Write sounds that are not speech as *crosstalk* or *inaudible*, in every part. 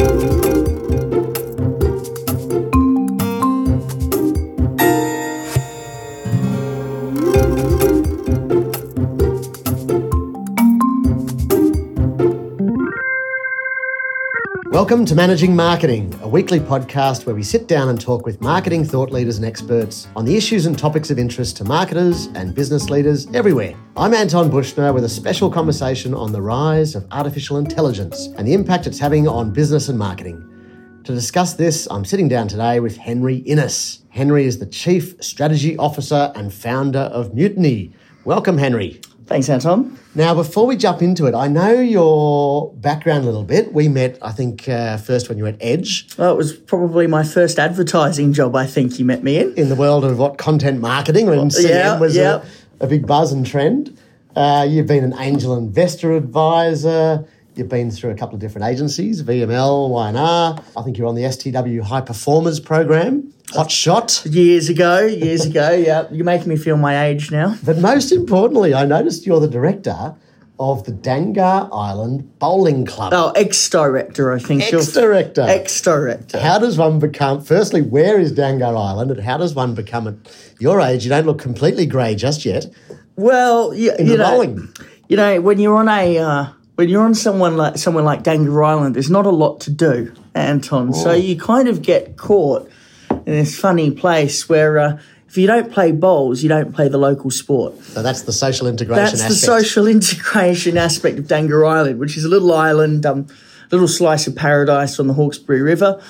Thank you. Welcome to Managing Marketing, a weekly podcast where we sit down and talk with marketing thought leaders and experts on the issues and topics of interest to marketers and business leaders everywhere. I'm Anton Buchner with a special conversation on the rise of artificial intelligence and the impact it's having on business and marketing. To discuss this, I'm sitting down today with Henry Innes. Henry is the Chief Strategy Officer and founder of Mutiny. Welcome, Henry. Thanks, Anton. Now, before we jump into it, I know your background a little bit. We met, I think, uh, first when you were at Edge. Well, it was probably my first advertising job, I think you met me in. In the world of what? Content marketing when CM yeah, was yeah. A, a big buzz and trend. Uh, you've been an angel investor advisor. You've been through a couple of different agencies, VML, Y&R. I think you're on the STW High Performers program. Hot shot. Years ago, years ago, yeah. You're making me feel my age now. But most importantly, I noticed you're the director of the Dangar Island Bowling Club. Oh, ex-director, I think. Ex-director. Ex-director. How does one become, firstly, where is Dangar Island and how does one become at your age? You don't look completely grey just yet. Well, you, In you the know, bowling. you know, when you're on a uh, when you're on someone like someone like Dangar Island, there's not a lot to do, Anton. So you kind of get caught in this funny place where uh, if you don't play bowls, you don't play the local sport. So that's the social integration That's the aspect. social integration aspect of Dangar Island, which is a little island, um, little slice of paradise on the Hawkesbury River,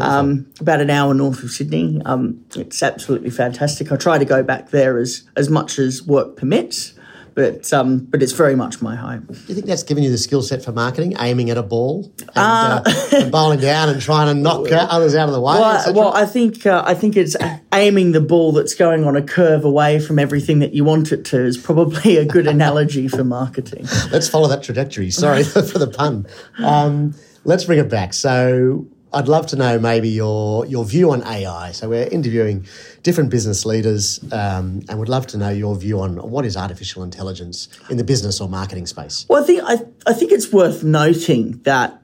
um, about an hour north of Sydney. Um, it's absolutely fantastic. I try to go back there as as much as work permits, but um, but it's very much my home. Do you think that's given you the skill set for marketing, aiming at a ball and, uh, and bowling down and trying to knock uh, others out of the way? Well, well, I think uh, I think it's aiming the ball that's going on a curve away from everything that you want it to is probably a good *laughs* analogy for marketing. Let's follow that trajectory. Sorry *laughs* for the pun. Um, let's bring it back. So I'd love to know maybe your your view on AI. So we're interviewing different business leaders, um, and would love to know your view on what is artificial intelligence in the business or marketing space. Well, I think I, I think it's worth noting that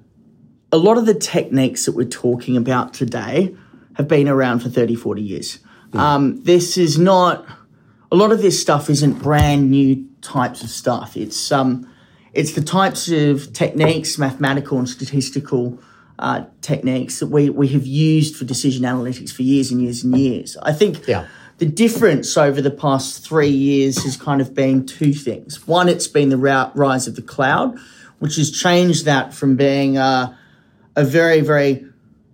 a lot of the techniques that we're talking about today have been around for 30, 40 years. Um, this is not a lot of this stuff isn't brand new types of stuff. It's um, it's the types of techniques, mathematical and statistical uh, techniques that we, we have used for decision analytics for years and years and years. I think Yeah. the difference over the past three years has kind of been two things. One, it's been the rise of the cloud, which has changed that from being uh, a very, very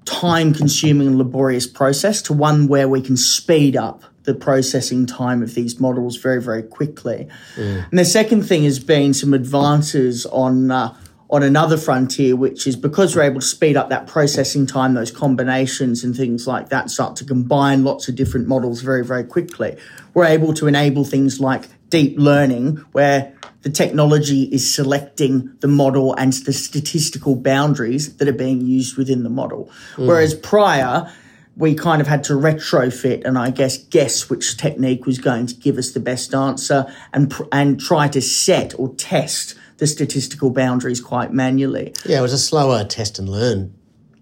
time consuming and laborious process to one where we can speed up the processing time of these models very, very quickly. And the second thing has been some advances on. Uh, on another frontier, which is because we're able to speed up that processing time, those combinations and things like that, start to combine lots of different models very, very quickly. We're able to enable things like deep learning, where the technology is selecting the model and the statistical boundaries that are being used within the model. Hmm. Whereas prior, we kind of had to retrofit and I guess guess which technique was going to give us the best answer and pr- and try to set or test the statistical boundaries quite manually. Yeah, it was a slower test and learn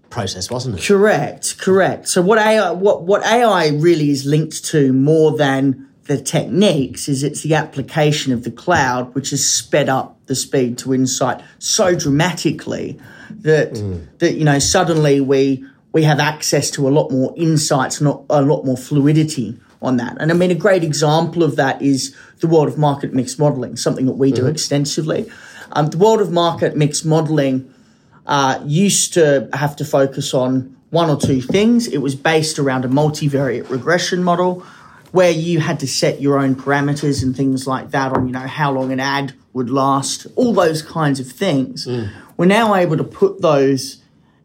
process, wasn't it? Correct, correct. So what AI what what AI really is linked to more than the techniques is it's the application of the cloud which has sped up the speed to insight so dramatically that hmm. that you know suddenly we we have access to a lot more insights and a lot more fluidity on that. And I mean, a great example of that is the world of market mix modeling, something that we do mm-hmm. extensively. Um, the world of market mix modeling uh, used to have to focus on one or two things. It was based around a multivariate regression model where you had to set your own parameters and things like that on, you know, how long an ad would last, all those kinds of things. We're now able to put those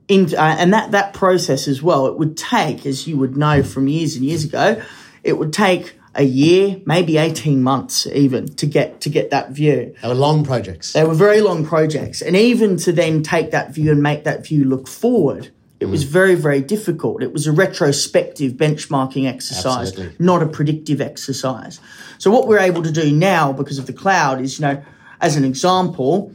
in, uh, and that, that process as well, it would take, as you would know from years and years ago, it would take a year, maybe 18 months even to get, to get that view. They were long projects. They were very long projects. And even to then take that view and make that view look forward, it was very, very difficult. It was a retrospective benchmarking exercise, Absolutely. not a predictive exercise. So what we're able to do now because of the cloud is, you know, as an example,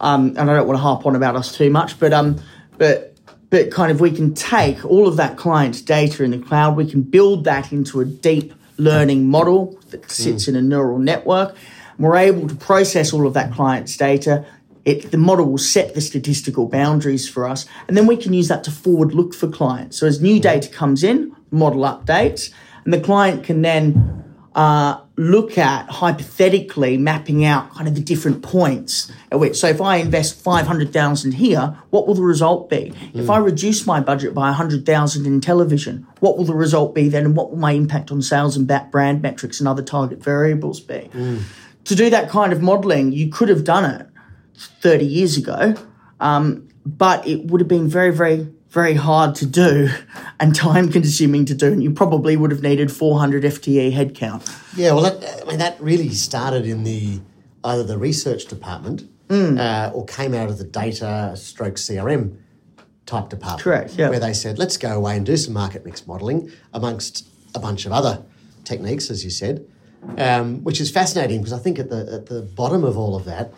um, and I don't want to harp on about us too much, but um, but but kind of we can take all of that client's data in the cloud, we can build that into a deep learning model that sits mm. in a neural network. We're able to process all of that client's data. It, the model will set the statistical boundaries for us, and then we can use that to forward look for clients. So as new data comes in, model updates, and the client can then uh, look at hypothetically mapping out kind of the different points at which. So if I invest five hundred thousand here, what will the result be? Mm. If I reduce my budget by hundred thousand in television, what will the result be then, and what will my impact on sales and brand metrics and other target variables be? Mm. To do that kind of modelling, you could have done it thirty years ago, um, but it would have been very, very very hard to do and time consuming to do, and you probably would have needed 400 FTE headcount. Yeah, well, that, I mean, that really started in the either the research department mm. uh, or came out of the data stroke CRM type department. Correct, yeah. Where they said, let's go away and do some market mix modelling amongst a bunch of other techniques, as you said, um, which is fascinating because I think at the, at the bottom of all of that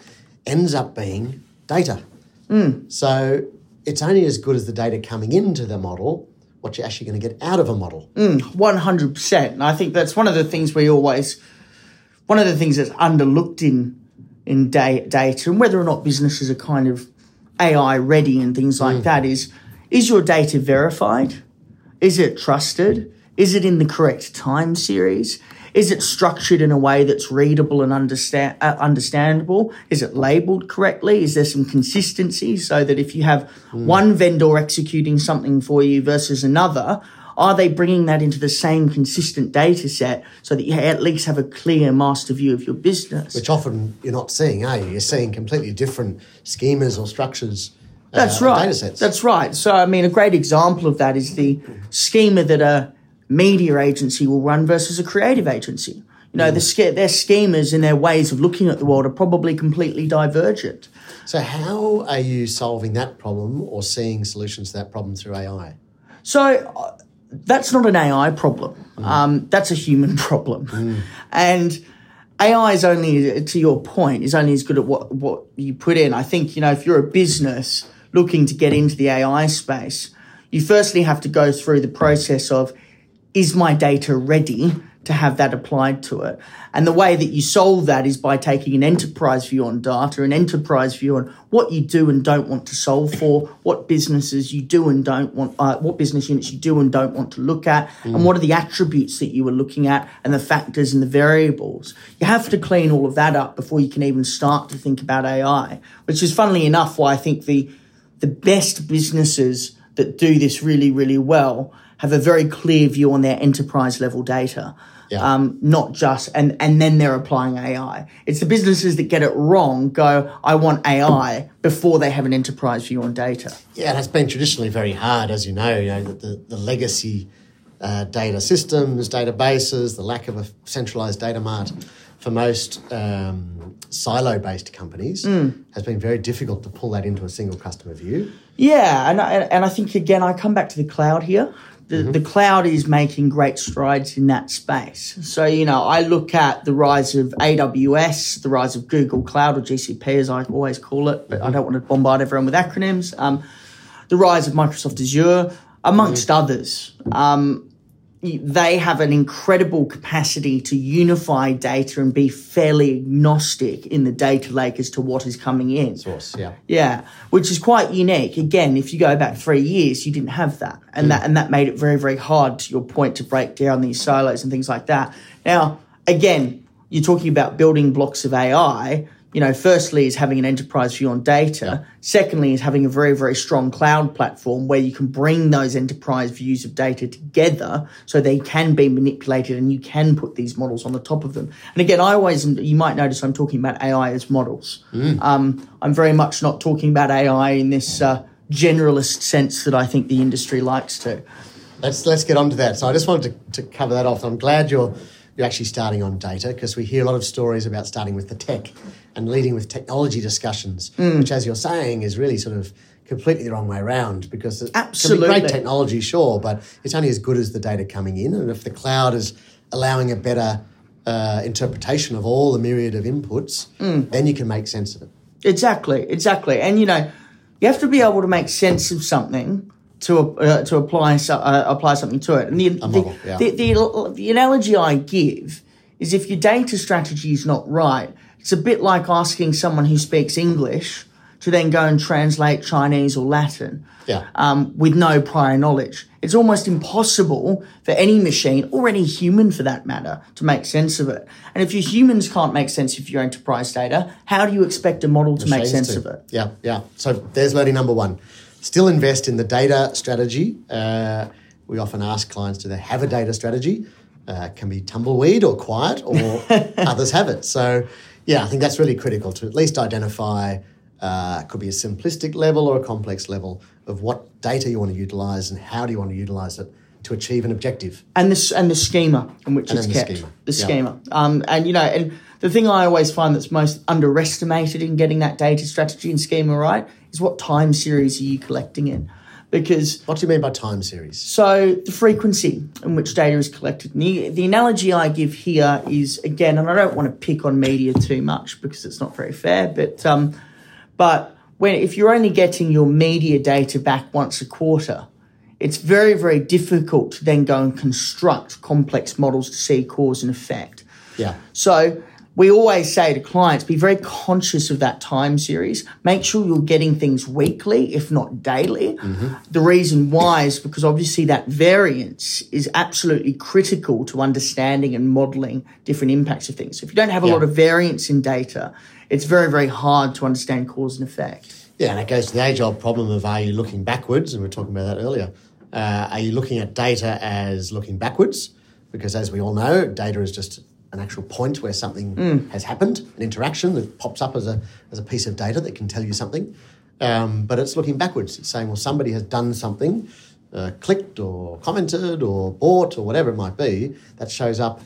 ends up being data. Mm. So it's only as good as the data coming into the model what you're actually going to get out of a model. Mm, 100%. And I think that's one of the things we always, one of the things that's underlooked in in da- data and whether or not businesses are kind of AI ready and things like mm. that is, is your data verified? Is it trusted? Is it in the correct time series? Is it structured in a way that's readable and understand, uh, understandable? Is it labeled correctly? Is there some consistency so that if you have mm. one vendor executing something for you versus another, are they bringing that into the same consistent data set so that you at least have a clear master view of your business? Which often you're not seeing, are you? You're seeing completely different schemas or structures. Uh, That's right. That's right. So, I mean, a great example of that is the schema that a media agency will run versus a creative agency. You know, mm. the, their schemas and their ways of looking at the world are probably completely divergent. So, how are you solving that problem or seeing solutions to that problem through AI? So, uh, that's not an AI problem. Mm. Um, that's a human *laughs* problem. Mm. And AI is only, to your point, is only as good at what, what you put in. I think, you know, if you're a business looking to get into the AI space, you firstly have to go through the process of is my data ready to have that applied to it? And the way that you solve that is by taking an enterprise view on data, an enterprise view on what you do and don't want to solve for, what businesses you do and don't want, uh, what business units you do and don't want to look at, mm. and what are the attributes that you are looking at and the factors and the variables. You have to clean all of that up before you can even start to think about AI, which is funnily enough why I think the, the best businesses that do this really, really well have a very clear view on their enterprise level data. Yeah. Um, not just and and then they're applying AI. It's the businesses that get it wrong go, I want AI before they have an enterprise view on data. Yeah, and it's been traditionally very hard, as you know, you know, the, the, the legacy uh, data systems, databases, the lack of a centralized data mart for most um, silo based companies mm. has been very difficult to pull that into a single customer view. Yeah, and I, and I think again, I come back to the cloud here the, mm-hmm. the cloud is making great strides in that space. So, you know, I look at the rise of AWS, the rise of Google Cloud or GCP, as I always call it, but mm-hmm. I don't want to bombard everyone with acronyms. Um, the rise of Microsoft Azure, amongst mm-hmm. others. Um, they have an incredible capacity to unify data and be fairly agnostic in the data lake as to what is coming in. Source, yeah. Yeah, which is quite unique. Again, if you go back three years, you didn't have that. And mm. that and that made it very, very hard to your point to break down these silos and things like that. Now, again, you're talking about building blocks of AI you know, firstly is having an enterprise view on data. Secondly is having a very, very strong cloud platform where you can bring those enterprise views of data together so they can be manipulated and you can put these models on the top of them. And again, I always, you might notice I'm talking about AI as models. Mm. Um, I'm very much not talking about AI in this uh, generalist sense that I think the industry likes to. Let's, let's get on to that. So I just wanted to, to cover that off. I'm glad you're, you're actually starting on data because we hear a lot of stories about starting with the tech and leading with technology discussions, mm. which, as you're saying, is really sort of completely the wrong way around because it Absolutely. can be great technology, sure, but it's only as good as the data coming in. And if the cloud is allowing a better uh, interpretation of all the myriad of inputs, mm. then you can make sense of it. Exactly, exactly. And you know, you have to be able to make sense of something to uh, to apply so, uh, apply something to it. And the, model, the, yeah. the, the the analogy I give is if your data strategy is not right, it's a bit like asking someone who speaks English to then go and translate Chinese or Latin Yeah. um, with no prior knowledge. It's almost impossible for any machine or any human for that matter to make sense of it. And if your humans can't make sense of your enterprise data, how do you expect a model to make sense do. of it? Yeah, yeah. So there's learning number one. Still invest in the data strategy. Uh, we often ask clients, do they have a data strategy? Uh, can be tumbleweed or quiet, or *laughs* others have it. So, yeah, I think that's really critical to at least identify. Uh, could be a simplistic level or a complex level of what data you want to utilize and how do you want to utilize it to achieve an objective. and the and the schema in which And it's then the kept, schema. the Yeah. schema. Um, and you know, and the thing I always find that's most underestimated in getting that data strategy and schema right is what time series are you collecting in, because What do you mean by time series? so the frequency in which data is collected. And the, the analogy I give here is again, and I don't want to pick on media too much because it's not very fair, but um, but when if you're only getting your media data back once a quarter, it's very very difficult to then go and construct complex models to see cause and effect. Yeah. So we always say to clients, be very conscious of that time series. Make sure you're getting things weekly, if not daily. The reason why is because obviously that variance is absolutely critical to understanding and modeling different impacts of things. So if you don't have a Yeah. lot of variance in data, it's very, very hard to understand cause and effect. Yeah, and it goes to the age old problem of are you looking backwards? And we are talking about that earlier. Uh, are you looking at data as looking backwards? Because as we all know, data is just an actual point where something has happened, an interaction that pops up as a, as a piece of data that can tell you something. Um, but it's looking backwards. It's saying, well, somebody has done something, uh, clicked or commented or bought or whatever it might be, that shows up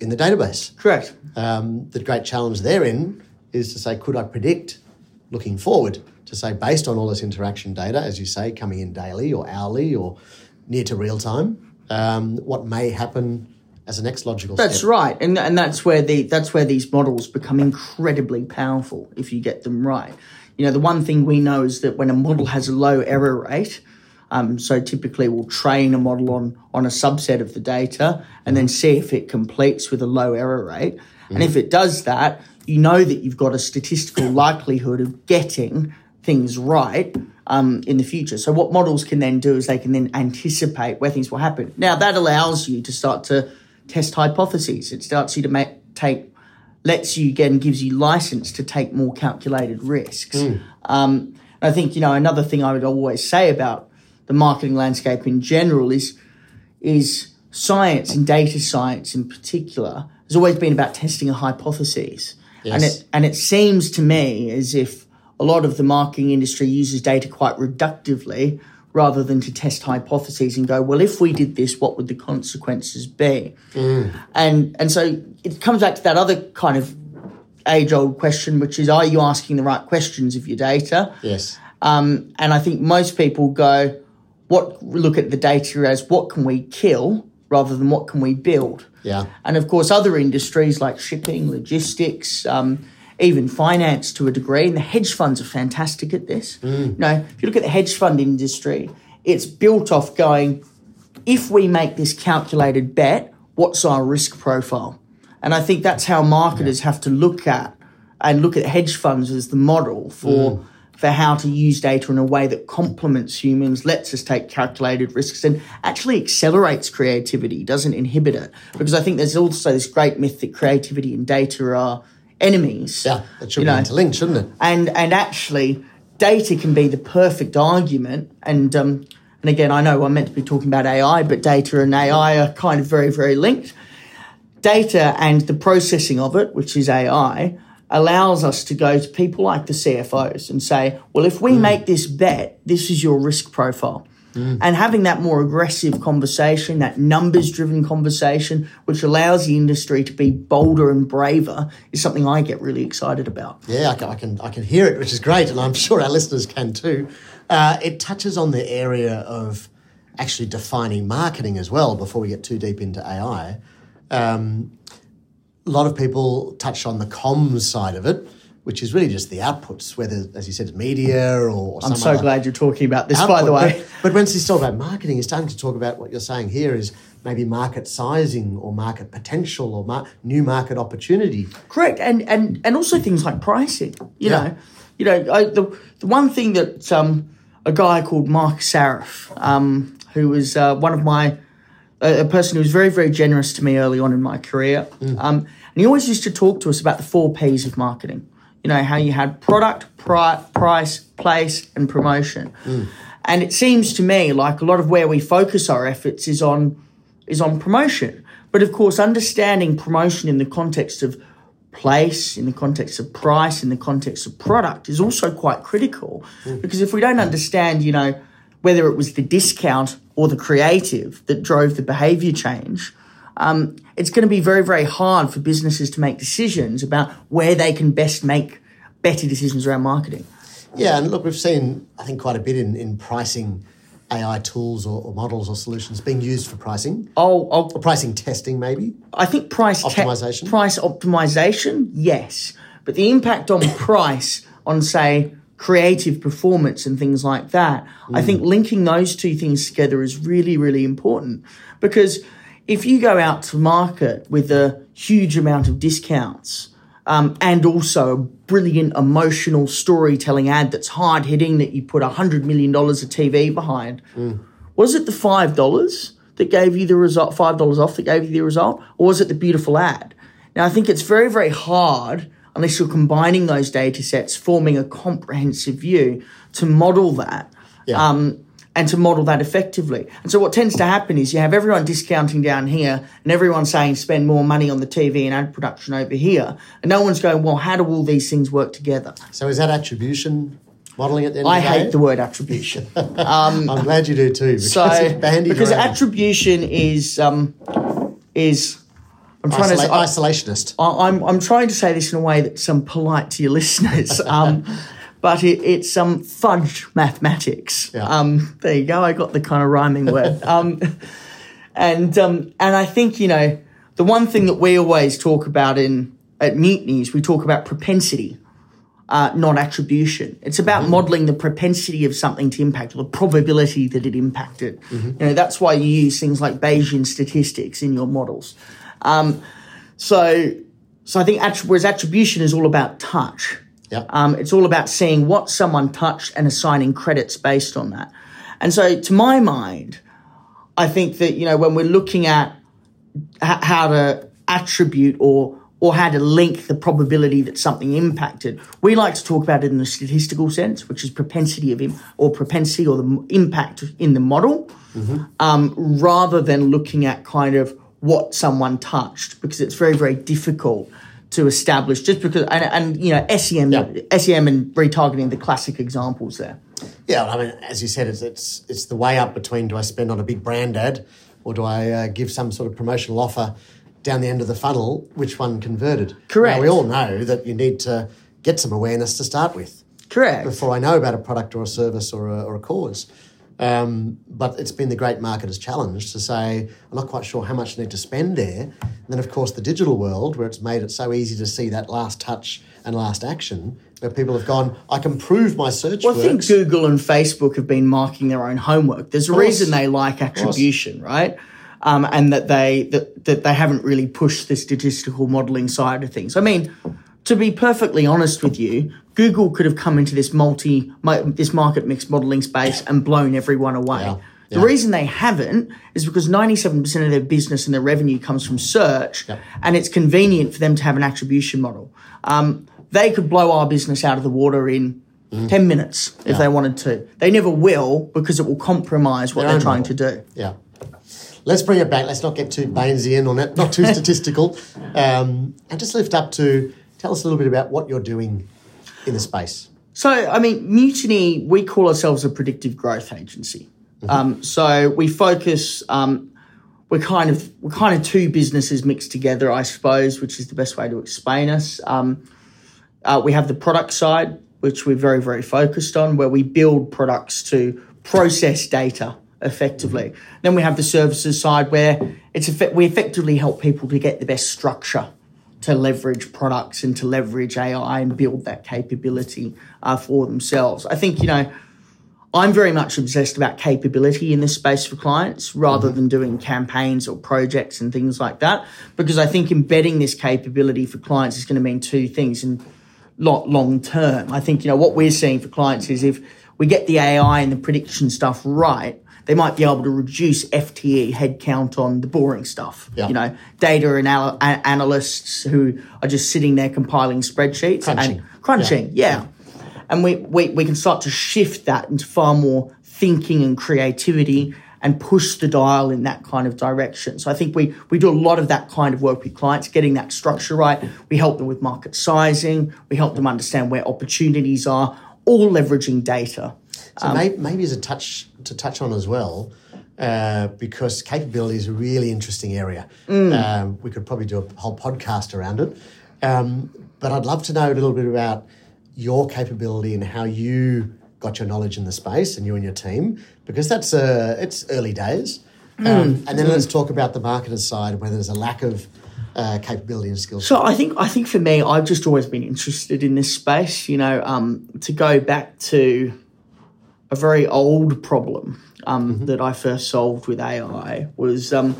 in the database. Correct. Um, the great challenge therein is to say, could I predict looking forward to say, based on all this interaction data, as you say, coming in daily or hourly or near to real time, um, what may happen as a next logical That's step? right, and and that's where the that's where these models become incredibly powerful if you get them right. You know, the one thing we know is that when a model has a low error rate, um, so typically we'll train a model on on a subset of the data and then see if it completes with a low error rate, and if it does that, you know that you've got a statistical likelihood of getting things right um, in the future. So what models can then do is they can then anticipate where things will happen. Now that allows you to start to test hypotheses. It starts you to make take lets you again gives you license to take more calculated risks. Um, I think you know another thing I would always say about the marketing landscape in general is is science and data science in particular has always been about testing a hypothesis. And Yes. it and it seems to me as if a lot of the marketing industry uses data quite reductively rather than to test hypotheses and go, well, if we did this, what would the consequences be? And and so it comes back to that other kind of age old question, which is, are you asking the right questions of your data? Yes. Um, and I think most people go, what look at the data as what can we kill rather than what can we build. Yeah. And of course, other industries like shipping, logistics, um, even finance to a degree, and the hedge funds are fantastic at this. Mm. You know, if you look at the hedge fund industry, it's built off going, if we make this calculated bet, what's our risk profile? And I think that's how marketers have to look at and look at hedge funds as the model for mm-hmm. for how to use data in a way that complements humans, lets us take calculated risks, and actually accelerates creativity, doesn't inhibit it. Because I think there's also this great myth that creativity and data are enemies. Yeah. It should You be know, interlinked, shouldn't it? and and actually data can be the perfect argument and um and again I know I'm meant to be talking about AI but data and AI are kind of very very linked data and the processing of it which is AI allows us to go to people like the CFOs and say well if we make this bet this is your risk profile and having that more aggressive conversation, that numbers driven conversation, which allows the industry to be bolder and braver, is something I get really excited about. Yeah, I can, I can, I can hear it, which is great, and I'm *laughs* sure our listeners can too. Uh, it touches on the area of actually defining marketing as well. Before we get too deep into AI, um, a lot of people touch on the comms side of it, which is really just the outputs, whether, as you said, it's media or, or I'm so glad you're talking about this, by the way. But, but when it's talking about marketing, it's starting to talk about what you're saying here is maybe market sizing or market potential or mar- new market opportunity. Correct, and and and also things like pricing. You Yeah. know, you know I, the the one thing that um, a guy called Mark Sarif, um, who was uh, one of my a, a person who was very very generous to me early on in my career, um, and he always used to talk to us about the four P's of marketing. You know how you had product, pri- price, place, and promotion. Mm. And it seems to me like a lot of where we focus our efforts is on is on promotion. But of course, understanding promotion in the context of place, in the context of price, in the context of product is also quite critical. Mm. Because if we don't understand, you know, whether it was the discount or the creative that drove the behavior change, um, it's going to be very, very hard for businesses to make decisions about where they can best make better decisions around marketing. Yeah, and look, we've seen, I think, quite a bit in, in pricing AI tools or, or models or solutions being used for pricing, I'll, I'll or pricing testing, maybe. I think price te- Optimization? price optimization, yes, but the impact on *coughs* price on say creative performance and things like that, I think linking those two things together is really really important because if you go out to market with a huge amount of discounts um, and also a brilliant emotional storytelling ad that's hard hitting that you put a hundred million dollars of TV behind, was it the five dollars that gave you the result, five dollars off that gave you the result, or was it the beautiful ad? Now I think it's very, very hard unless you're combining those data sets, forming a comprehensive view to model that. Yeah. Um, and to model that effectively. And so what tends to happen is you have everyone discounting down here and everyone saying spend more money on the TV and ad production over here. And no one's going, well, how do all these things work together? So is that attribution modeling at the end I of the day? hate the word attribution. *laughs* I'm glad you do too, because so it's because around. attribution is um, is I'm trying Isola- to isolationist. I- I'm I'm trying to say this in a way that's um, polite to your listeners. *laughs* Um, but it, it's um, fudge mathematics. Yeah. Um, there you go. I got the kind of rhyming word. *laughs* Um, and um, and I think you know the one thing that we always talk about in at Mutiny is we talk about propensity. Uh, not attribution. It's about modeling the propensity of something to impact or the probability that it impacted. You know, that's why you use things like Bayesian statistics in your models. Um, so, so I think att- whereas attribution is all about touch. Yeah. Um, it's all about seeing what someone touched and assigning credits based on that. And so, to my mind, I think that you know when we're looking at h- how to attribute or or how to link the probability that something impacted, we like to talk about it in the statistical sense, which is propensity of Im- or propensity or the m- impact in the model, um, rather than looking at kind of what someone touched, because it's very very difficult to establish just because and, and you know SEM Yeah. SEM and retargeting the classic examples there. Yeah, I mean, as you said, it's, it's it's the way up between do I spend on a big brand ad or do I uh, give some sort of promotional offer down the end of the funnel? Which one converted? Correct. Now, we all know that you need to get some awareness to start with Correct. before I know about a product or a service or a, or a cause. Um, but it's been the great marketer's challenge to say, I'm not quite sure how much I need to spend there. And then, of course, the digital world, where it's made it so easy to see that last touch and last action, where people have gone, I can prove my search Well, I think. Google and Facebook have been marking their own homework. There's a reason they like attribution, right? Um, and that they that, that they haven't really pushed the statistical modeling side of things. I mean, to be perfectly honest with you, Google could have come into this multi this market mix modeling space and blown everyone away. Yeah. The Yeah. reason they haven't is because 97% of their business and their revenue comes from search, and it's convenient for them to have an attribution model. Um, they could blow our business out of the water in Mm. 10 minutes if they wanted to. They never will because it will compromise what Their they're trying model. to do. Yeah. Let's bring it back. Let's not get too Bayesian on it, not too *laughs* statistical. Um, and just lift up to tell us a little bit about what you're doing in the space. So, I mean, Mutiny, we call ourselves a predictive growth agency. Um, so we focus. Um, we're kind of we're kind of two businesses mixed together, I suppose, which is the best way to explain us. Um, uh, we have the product side, which we're very very focused on, where we build products to process data effectively. Then we have the services side, where it's we effectively help people to get the best structure to leverage products and to leverage AI and build that capability uh, for themselves. I think, you know, I'm very much obsessed about capability in this space for clients rather mm-hmm. than doing campaigns or projects and things like that, because I think embedding this capability for clients is going to mean two things in long term. I think, you know, what we're seeing for clients is if we get the AI and the prediction stuff right, they might be able to reduce FTE headcount on the boring stuff. Yeah. You know, data anal- analysts who are just sitting there compiling spreadsheets crunching. and crunching. Yeah. yeah. And we, we, we can start to shift that into far more thinking and creativity and push the dial in that kind of direction. So I think we we do a lot of that kind of work with clients, getting that structure right. We help them with market sizing. We help them understand where opportunities are, all leveraging data. So um, maybe, maybe as a touch to touch on as well, uh, because capability is a really interesting area. Mm. Um, we could probably do a whole podcast around it. Um, but I'd love to know a little bit about your capability and how you got your knowledge in the space and you and your team, because that's uh, it's early days. Mm. Um, and then mm. let's talk about the marketer side, where there's a lack of uh, capability and skills. So I think I think for me, I've just always been interested in this space. You know, um, to go back to a very old problem um, mm-hmm. that I first solved with AI was um,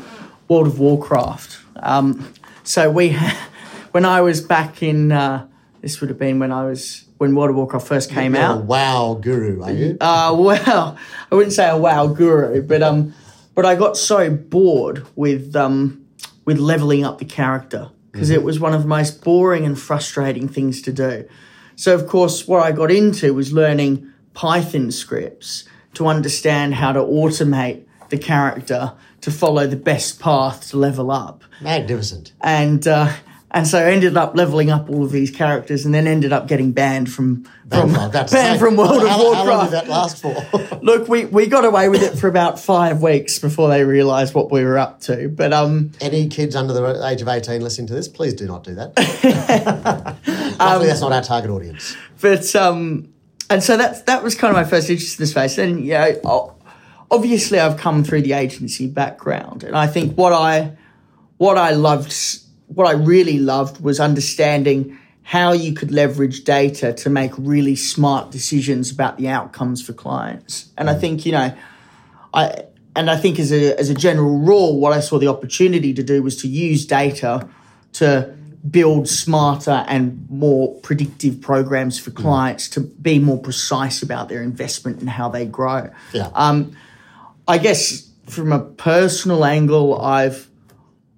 World of Warcraft. Um, so we, *laughs* when I was back in, uh, this would have been when I was when World of Warcraft first came You're out. wow guru, are you? Uh, *laughs* well, I wouldn't say a wow guru, but um, but I got so bored with um, with leveling up the character because mm-hmm. it was one of the most boring and frustrating things to do. So of course, what I got into was learning Python scripts to understand how to automate the character to follow the best path to level up. Magnificent. And uh, and so I ended up leveling up all of these characters, and then ended up getting banned from from banned from *laughs* World how, of Warcraft. How long did that last for? *laughs* Look, we, we got away with it for about five weeks before they realised what we were up to. But um, any kids under the age of eighteen listening to this, please do not do that. *laughs* Hopefully, um, that's not our target audience. But um, and so that's that was kind of my first interest in the space. And you know, obviously, I've come through the agency background, and I think what I what I loved, what I really loved, was understanding how you could leverage data to make really smart decisions about the outcomes for clients. And I mm. think you know, I and I think as a as a general rule, what I saw the opportunity to do was to use data to build smarter and more predictive programs for clients mm. to be more precise about their investment and how they grow. Yeah. Um, I guess from a personal angle, I've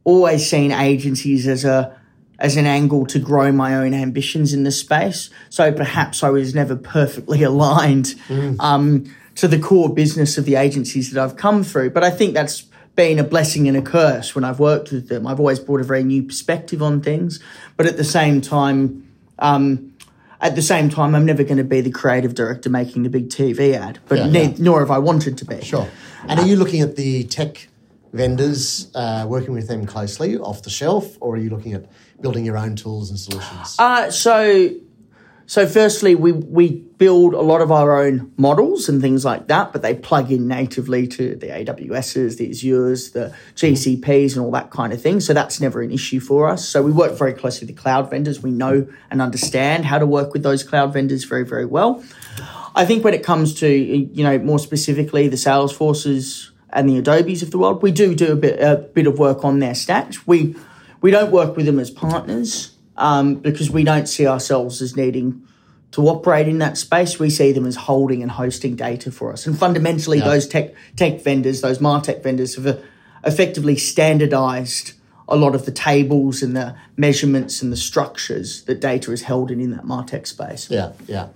always seen agencies as a as an angle to grow my own ambitions in the space. So perhaps I was never perfectly *laughs* aligned mm. um, to the core business of the agencies that I've come through. But I think that's been a blessing and a curse when I've worked with them. I've always brought a very new perspective on things, but at the same time, um, at the same time, I'm never going to be the creative director making the big TV ad, but yeah, ne- yeah. nor have I wanted to be. Sure. And are you looking at the tech vendors, uh, working with them closely off the shelf, or are you looking at building your own tools and solutions? Uh, so so, firstly, we, we build a lot of our own models and things like that, but they plug in natively to the AWSs, the Azures, the GCPs, and all that kind of thing. So, that's never an issue for us. So, we work very closely with the cloud vendors. We know and understand how to work with those cloud vendors very, very well. I think when it comes to, you know, more specifically the Salesforces and the Adobes of the world, we do do a bit, a bit of work on their stacks. We, we don't work with them as partners um, because we don't see ourselves as needing to operate in that space. We see them as holding and hosting data for us. And fundamentally, yeah. those tech tech vendors, those martech vendors, have uh, effectively standardized a lot of the tables and the measurements and the structures that data is held in in that martech space. Yeah, yeah.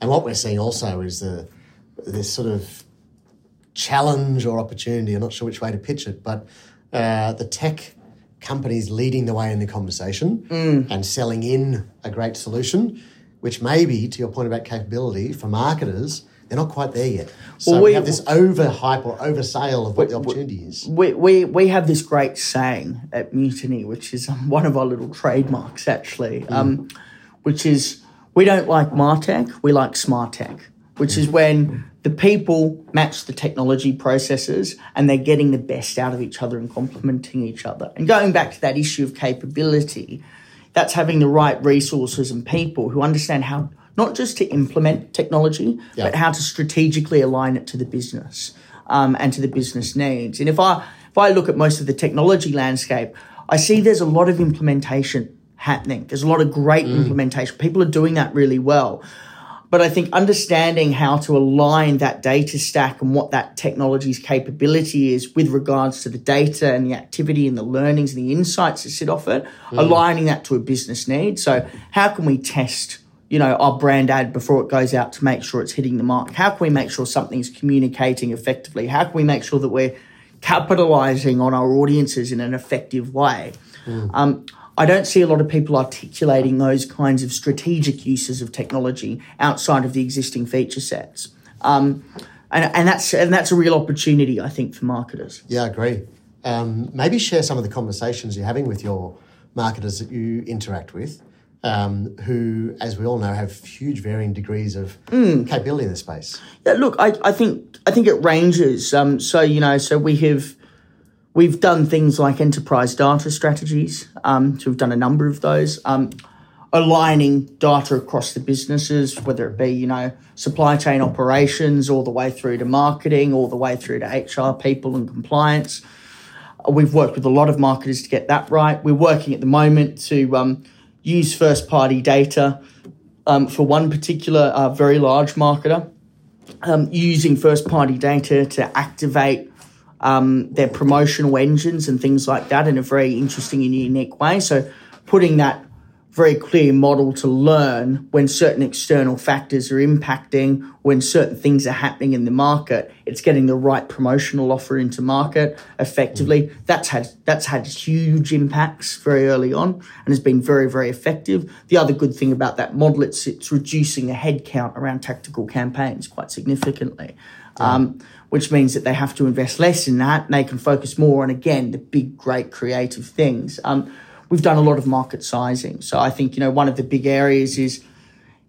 And what we're seeing also is the this sort of challenge or opportunity. I'm not sure which way to pitch it, but uh, the tech companies leading the way in the conversation mm. and selling in a great solution, which maybe, to your point about capability, for marketers, they're not quite there yet. So well, we, we have this over hype or over sale of what we, the opportunity is. We, we, we have this great saying at Mutiny, which is um, one of our little trademarks actually, mm. um, which is we don't like Martech, we like Smart Tech, which mm. is when the people match the technology processes and they're getting the best out of each other and complementing each other. And going back to that issue of capability, that's having the right resources and people who understand how not just to implement technology, Yeah. but how to strategically align it to the business um, and to the business needs. And if I if I look at most of the technology landscape, I see there's a lot of implementation happening. There's a lot of great implementation. People are doing that really well. But I think understanding how to align that data stack and what that technology's capability is with regards to the data and the activity and the learnings and the insights that sit off it, aligning that to a business need. So how can we test, you know, our brand ad before it goes out to make sure it's hitting the mark? How can we make sure something's communicating effectively? How can we make sure that we're capitalizing on our audiences in an effective way? Um, I don't see a lot of people articulating those kinds of strategic uses of technology outside of the existing feature sets. Um, and, and that's and that's a real opportunity, I think, for marketers. Yeah, I agree. Um, maybe share some of the conversations you're having with your marketers that you interact with, um, who, as we all know, have huge varying degrees of capability in this space. Yeah, look, I, I think I think it ranges. Um, so you know, so we have we've done things like enterprise data strategies. Um, so we've done a number of those. Um, aligning data across the businesses, whether it be you know supply chain operations, all the way through to marketing, all the way through to HR people and compliance. Uh, We've worked with a lot of marketers to get that right. We're working at the moment to um, use first party data um, for one particular uh, very large marketer um, using first party data to activate um, their promotional engines and things like that in a very interesting and unique way. So, putting that very clear model to learn when certain external factors are impacting, when certain things are happening in the market, it's getting the right promotional offer into market effectively. That's had that's had huge impacts very early on and has been very very effective. The other good thing about that model it's it's reducing the headcount around tactical campaigns quite significantly. Um, which means that they have to invest less in that and they can focus more on again the big great creative things. Um, we've done a lot of market sizing. So I think, you know, one of the big areas is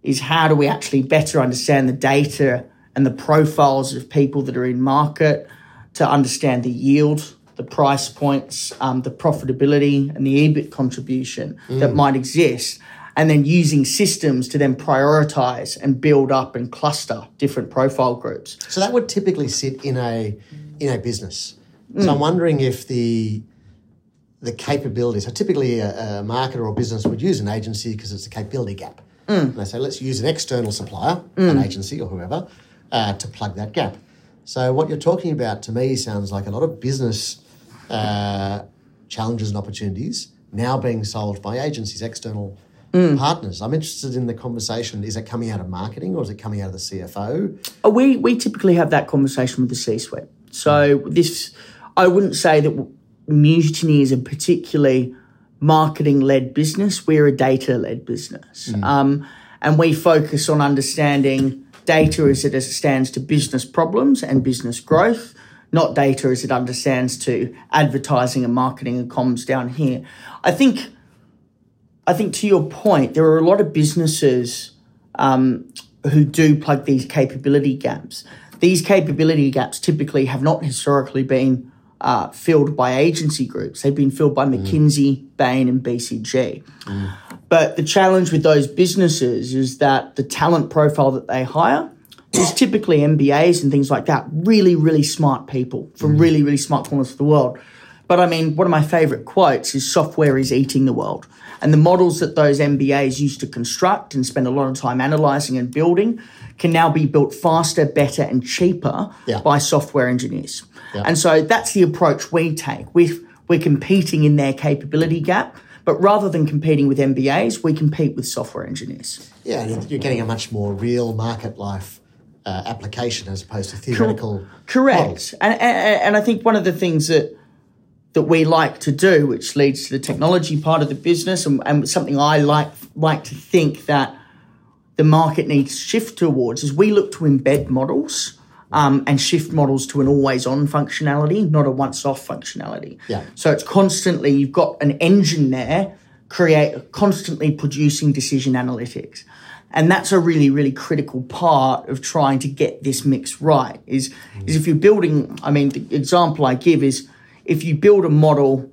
is how do we actually better understand the data and the profiles of people that are in market to understand the yield, the price points, um, the profitability, and the EBIT contribution that might exist. And then using systems to then prioritize and build up and cluster different profile groups. So that would typically sit in a in a business. So I'm wondering if the the capability. So typically, a, a marketer or business would use an agency because it's a capability gap. And they say, let's use an external supplier, an agency or whoever, uh, to plug that gap. So what you're talking about to me sounds like a lot of business uh, challenges and opportunities now being solved by agencies, external partners. I'm interested in the conversation. Is it coming out of marketing or is it coming out of the CFO? Uh, we we typically have that conversation with the C-suite. So this, I wouldn't say that Mutiny is a particularly marketing-led business. We're a data-led business, um, and we focus on understanding data as it stands to business problems and business growth, not data as it understands to advertising and marketing and comms down here. I think. I think to your point, there are a lot of businesses um, who do plug these capability gaps. These capability gaps typically have not historically been uh, filled by agency groups. They've been filled by McKinsey, Bain, and BCG. But the challenge with those businesses is that the talent profile that they hire is typically MBAs and things like that. Really, really smart people from really, really smart corners of the world. But I mean, one of my favorite quotes is software is eating the world. And the models that those MBAs used to construct and spend a lot of time analyzing and building can now be built faster, better, and cheaper Yeah. by software engineers. Yeah. And so that's the approach we take. We're, we're competing in their capability gap, but rather than competing with MBAs, we compete with software engineers. Yeah, and you're getting a much more real market life uh, application as opposed to theoretical. Correct. models. And, and and I think one of the things that that we like to do, which leads to the technology part of the business, and, and something I like like to think that the market needs to shift towards, is we look to embed models. Um, and shift models to an always on functionality, not a once off functionality. Yeah. So it's constantly, you've got an engine there, create constantly producing decision analytics. And that's a really, really critical part of trying to get this mix right. Is is if you're building, I mean, the example I give is if you build a model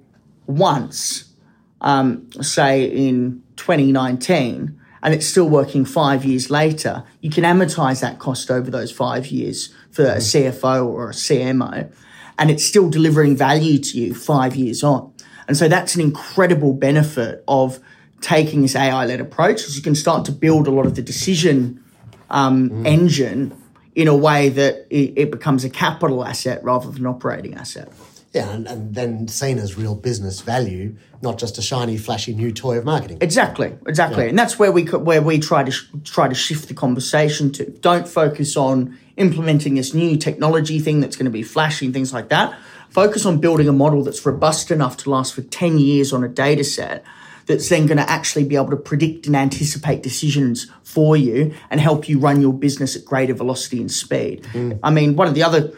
once, um, say in 2019, and it's still working five years later, you can amortize that cost over those five years for a CFO or a CMO, and it's still delivering value to you five years on. And so that's an incredible benefit of taking this AI led approach, because you can start to build a lot of the decision um, mm. engine in a way that it, it becomes a capital asset rather than an operating asset. Yeah, and, and, then seen as real business value, not just a shiny, flashy new toy of marketing. Exactly, exactly, yeah. and that's where we where we try to sh- try to shift the conversation to. Don't focus on implementing this new technology thing that's going to be flashy and things like that. Focus on building a model that's robust enough to last for ten years on a data set. That's then going to actually be able to predict and anticipate decisions for you and help you run your business at greater velocity and speed. Mm. I mean, one of the other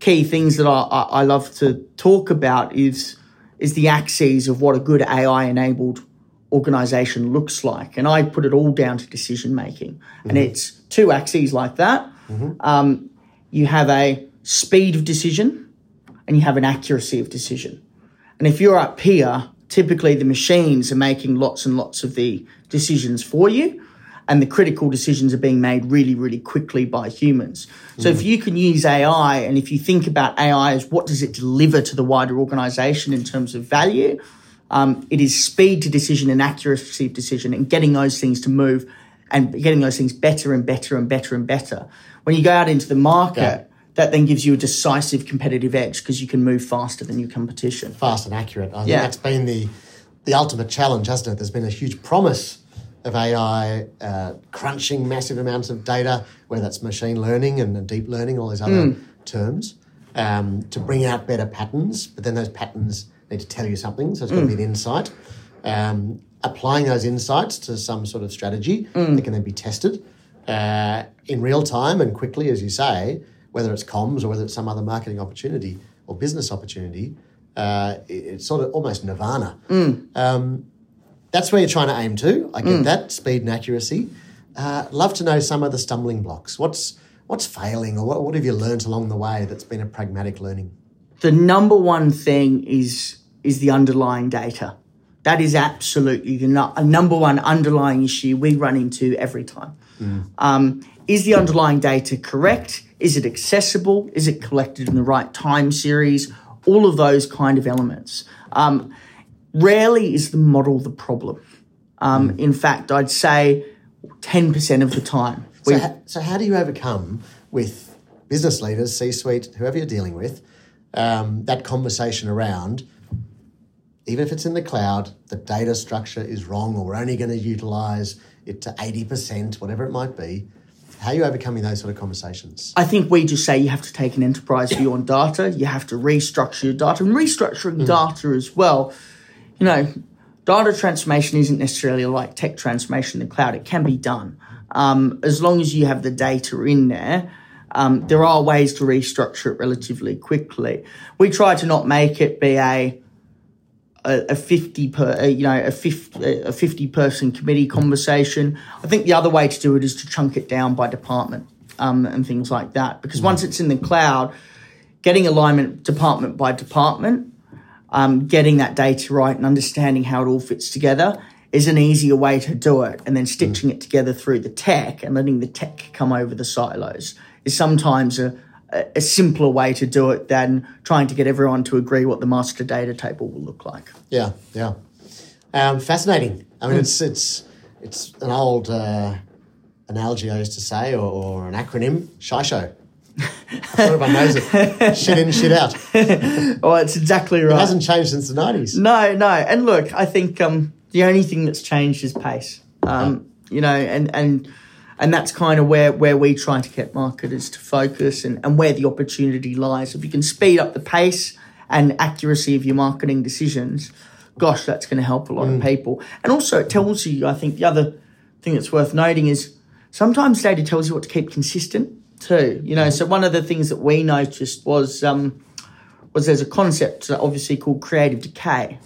key things that I, I love to talk about is is the axes of what a good AI enabled organization looks like. And I put it all down to decision making. Mm-hmm. And it's two axes like that. Mm-hmm. Um, you have a speed of decision and you have an accuracy of decision. And if you're up here, typically the machines are making lots and lots of the decisions for you and the critical decisions are being made really, really quickly by humans. So mm. if you can use AI and if you think about AI as what does it deliver to the wider organization in terms of value, um, it is speed to decision and accuracy of decision and getting those things to move and getting those things better and better and better and better. When you go out into the market, yeah. that then gives you a decisive competitive edge because you can move faster than your competition. Fast and accurate. I think yeah. that's been the the ultimate challenge, hasn't it? There's been a huge promise of AI uh, crunching massive amounts of data, whether that's machine learning and deep learning, all these other mm. terms, um, to bring out better patterns. But then those patterns need to tell you something, so it's got to be an hmm. insight. Um, applying those insights to some sort of strategy mm. that can then be tested uh, in real time and quickly, as you say, whether it's comms or whether it's some other marketing opportunity or business opportunity. Uh, it's sort of almost nirvana. Mm. Um, that's where you're trying to aim to. I get mm. that speed and accuracy. Uh, love to know some of the stumbling blocks. What's what's failing, or what, what have you learned along the way that's been a pragmatic learning? The number one thing is is the underlying data. That is absolutely the no, number one underlying issue we run into every time. Mm. Um, is the underlying data correct? Is it accessible? Is it collected in the right time series? All of those kind of elements. Um, Rarely is the model the problem. Um, mm. In fact, I'd say 10% of the time. So, ha- so, how do you overcome with business leaders, C suite, whoever you're dealing with, um, that conversation around, even if it's in the cloud, the data structure is wrong or we're only going to utilize it to 80%, whatever it might be? How are you overcoming those sort of conversations? I think we just say you have to take an enterprise view on data. You have to restructure your data and restructuring mm. data as well you know, data transformation isn't necessarily like tech transformation in the cloud. It can be done. Um, as long as you have the data in there, um, there are ways to restructure it relatively quickly. We try to not make it be a a, a 50 per you know a 50, a 50 person committee conversation. I think the other way to do it is to chunk it down by department um, and things like that. Because once it's in the cloud, getting alignment department by department um, getting that data right and understanding how it all fits together is an easier way to do it. And then stitching it together through the tech and letting the tech come over the silos is sometimes a, a simpler way to do it than trying to get everyone to agree what the master data table will look like. Yeah, yeah. Um, fascinating. I mean, it's it's it's an old uh, analogy I used to say, or, or an acronym, SHISHO. Everyone knows it. shit in, shit out. *laughs* well, it's exactly right. It hasn't changed since the nineties. No, no. And look, I think um, the only thing that's changed is pace. Um, You know, and and and that's kind of where where we try to get marketers to focus and, and where the opportunity lies. If you can speed up the pace and accuracy of your marketing decisions, gosh, that's going to help a lot mm. of people. And also, it tells you. I think the other thing that's worth noting is sometimes data tells you what to keep consistent too. You know, so one of the things that we noticed was um, was there's a concept obviously called creative decay.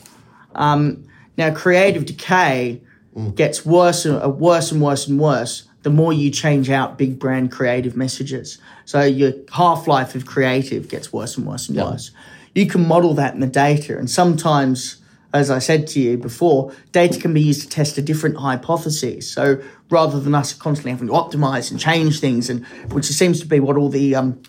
Um, now, creative decay mm. gets worse and uh, worse and worse and worse the more you change out big brand creative messages. So your half life of creative gets worse and worse and worse. You can model that in the data, and sometimes as I said to you before, data can be used to test a different hypothesis. So rather than us constantly having to optimize and change things, and which seems to be what all the um,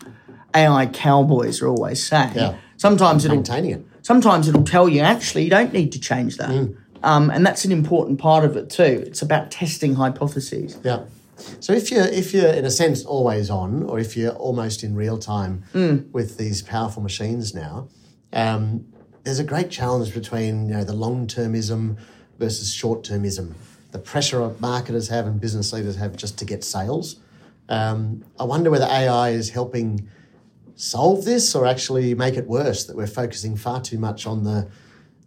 AI cowboys are always saying. Yeah. Sometimes it'll it. sometimes it'll tell you actually you don't need to change that. Mm. Um, and that's an important part of it too. It's about testing hypotheses. Yeah. So if you're if you're in a sense always on, or if you're almost in real time with these powerful machines now, um, there's a great challenge between you know the long termism versus short termism. The pressure of marketers have and business leaders have just to get sales. Um, I wonder whether AI is helping solve this or actually make it worse. That we're focusing far too much on the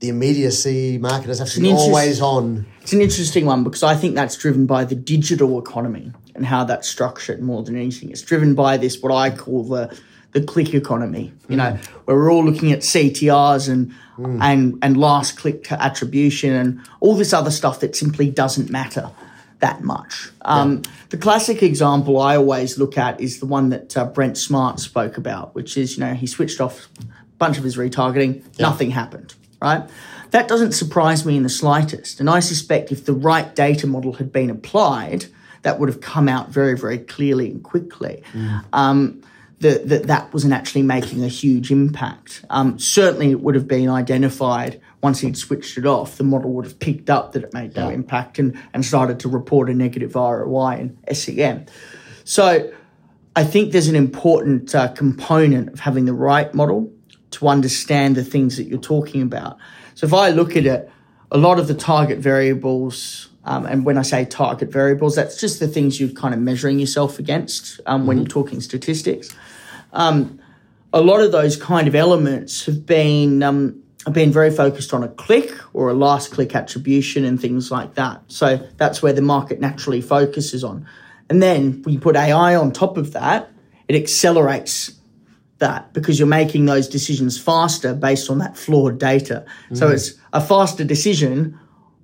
the immediacy. Marketers have to be always on. It's an interesting one because I think that's driven by the digital economy and how that's structured more than anything. It's driven by this what I call the the click economy. You know, where we're all looking at CTRs and and and last click attribution and all this other stuff that simply doesn't matter that much. Um, The classic example I always look at is the one that uh, Brent Smart spoke about, which is you know he switched off a bunch of his retargeting, nothing happened. Right. That doesn't surprise me in the slightest, and I suspect if the right data model had been applied, that would have come out very, very clearly and quickly. Um, that, that that wasn't actually making a huge impact. Um, certainly, it would have been identified once he'd switched it off. The model would have picked up that it made no impact and, and started to report a negative ROI in SEM. So, I think there's an important uh, component of having the right model to understand the things that you're talking about. So, if I look at it, a lot of the target variables, um, and when I say target variables, that's just the things you're kind of measuring yourself against um, when you're talking statistics. Um, a lot of those kind of elements have been um, have been very focused on a click or a last click attribution and things like that. So that's where the market naturally focuses on. And then when you put AI on top of that, it accelerates that because you're making those decisions faster based on that flawed data. So it's a faster decision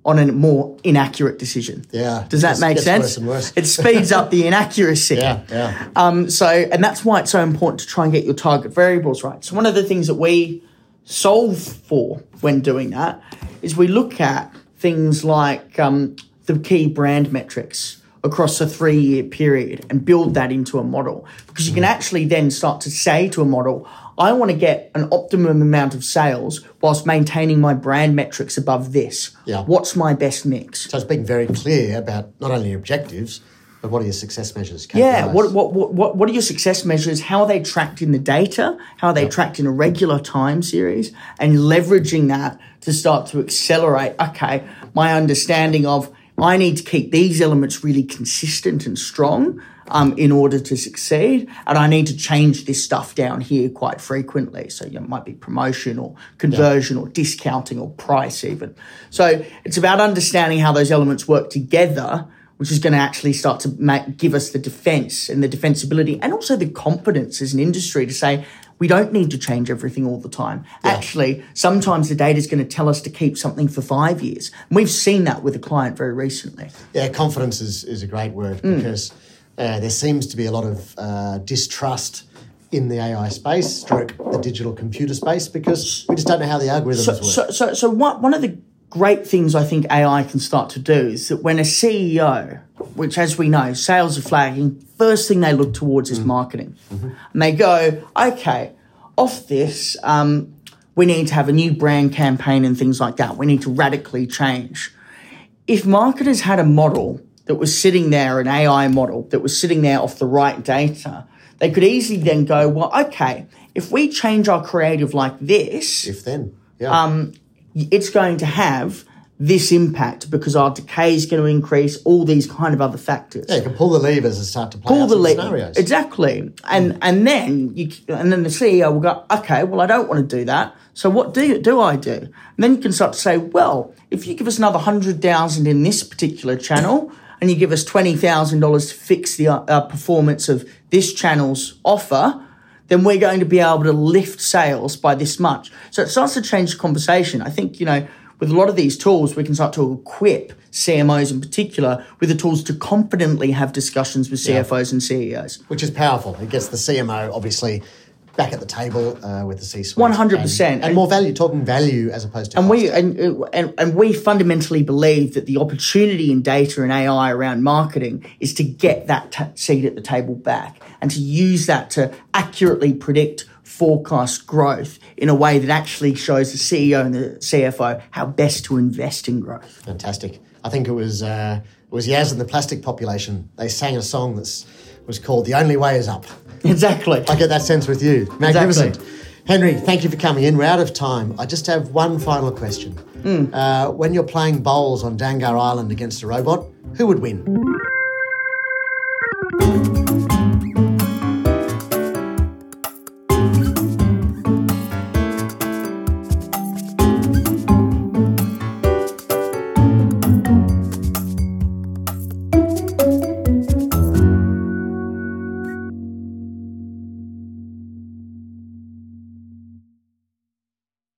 on a more inaccurate decision. Yeah. Does that make sense? worse and worse. It speeds up the inaccuracy. *laughs* Yeah, yeah. Um, so, and that's why it's so important to try and get your target variables right. So, one of the things that we solve for when doing that is we look at things like um, the key brand metrics across a three year period and build that into a model because you can actually then start to say to a model, I want to get an optimum amount of sales whilst maintaining my brand metrics above this. Yeah. What's my best mix? So it's being very clear about not only your objectives, but what are your success measures? Yeah, KPIs? what, what, what, what, what are your success measures? How are they tracked in the data? How are they tracked in a regular time series? And leveraging that to start to accelerate, okay, my understanding of I need to keep these elements really consistent and strong um, in order to succeed. And I need to change this stuff down here quite frequently. So you know, it might be promotion or conversion or discounting or price even. So it's about understanding how those elements work together which is going to actually start to make, give us the defense and the defensibility and also the confidence as an industry to say we don't need to change everything all the time. Actually, sometimes the data is going to tell us to keep something for five years. And we've seen that with a client very recently. Yeah, confidence is, is a great word Mm. because uh, there seems to be a lot of uh, distrust in the AI space, stroke the digital computer space, because we just don't know how the algorithms So, work. so, so, so one, one of the great things I think AI can start to do is that when a CEO, which as we know, sales are flagging, first thing they look towards is marketing. And they go, okay, off this, um, we need to have a new brand campaign and things like that. We need to radically change. If marketers had a model that was sitting there, an AI model that was sitting there off the right data, they could easily then go, well, okay, if we change our creative like this, if then, yeah, Um, it's going to have this impact because our decay is going to increase, all these kind of other factors. yeah, you can pull the levers and start to play Pull the lever. scenarios. Exactly. And and then you and then the CEO will go, okay, well I don't want to do that. So what do you, do I do? And then you can start to say, well, if you give us another hundred thousand in this particular channel, and you give us twenty thousand dollars to fix the uh, uh, performance of this channel's offer, then we're going to be able to lift sales by this much. So it starts to change the conversation. I think, you know, with a lot of these tools, we can start to equip CMOs in particular with the tools to confidently have discussions with CFOs and E CEOs. which is powerful. It gets the CMO obviously back at the table uh, with the C-suite. 100%. And, and more value, talking value as opposed to and cost. we and, and and we fundamentally believe that the opportunity in data and AI around marketing is to get that t- seat at the table back and to use that to accurately predict forecast growth in a way that actually shows the CEO and the CFO how best to invest in growth. Fantastic. I think it was uh, it was Yazz and the Plastic Population. They sang a song that was called "The Only Way Is Up." *laughs* Exactly. I get that sense with you. Magnificent. Henry, thank you for coming in. We're out of time. I just have one final question. Mm. Uh, when you're playing bowls on Dangar Island against a robot, who would win?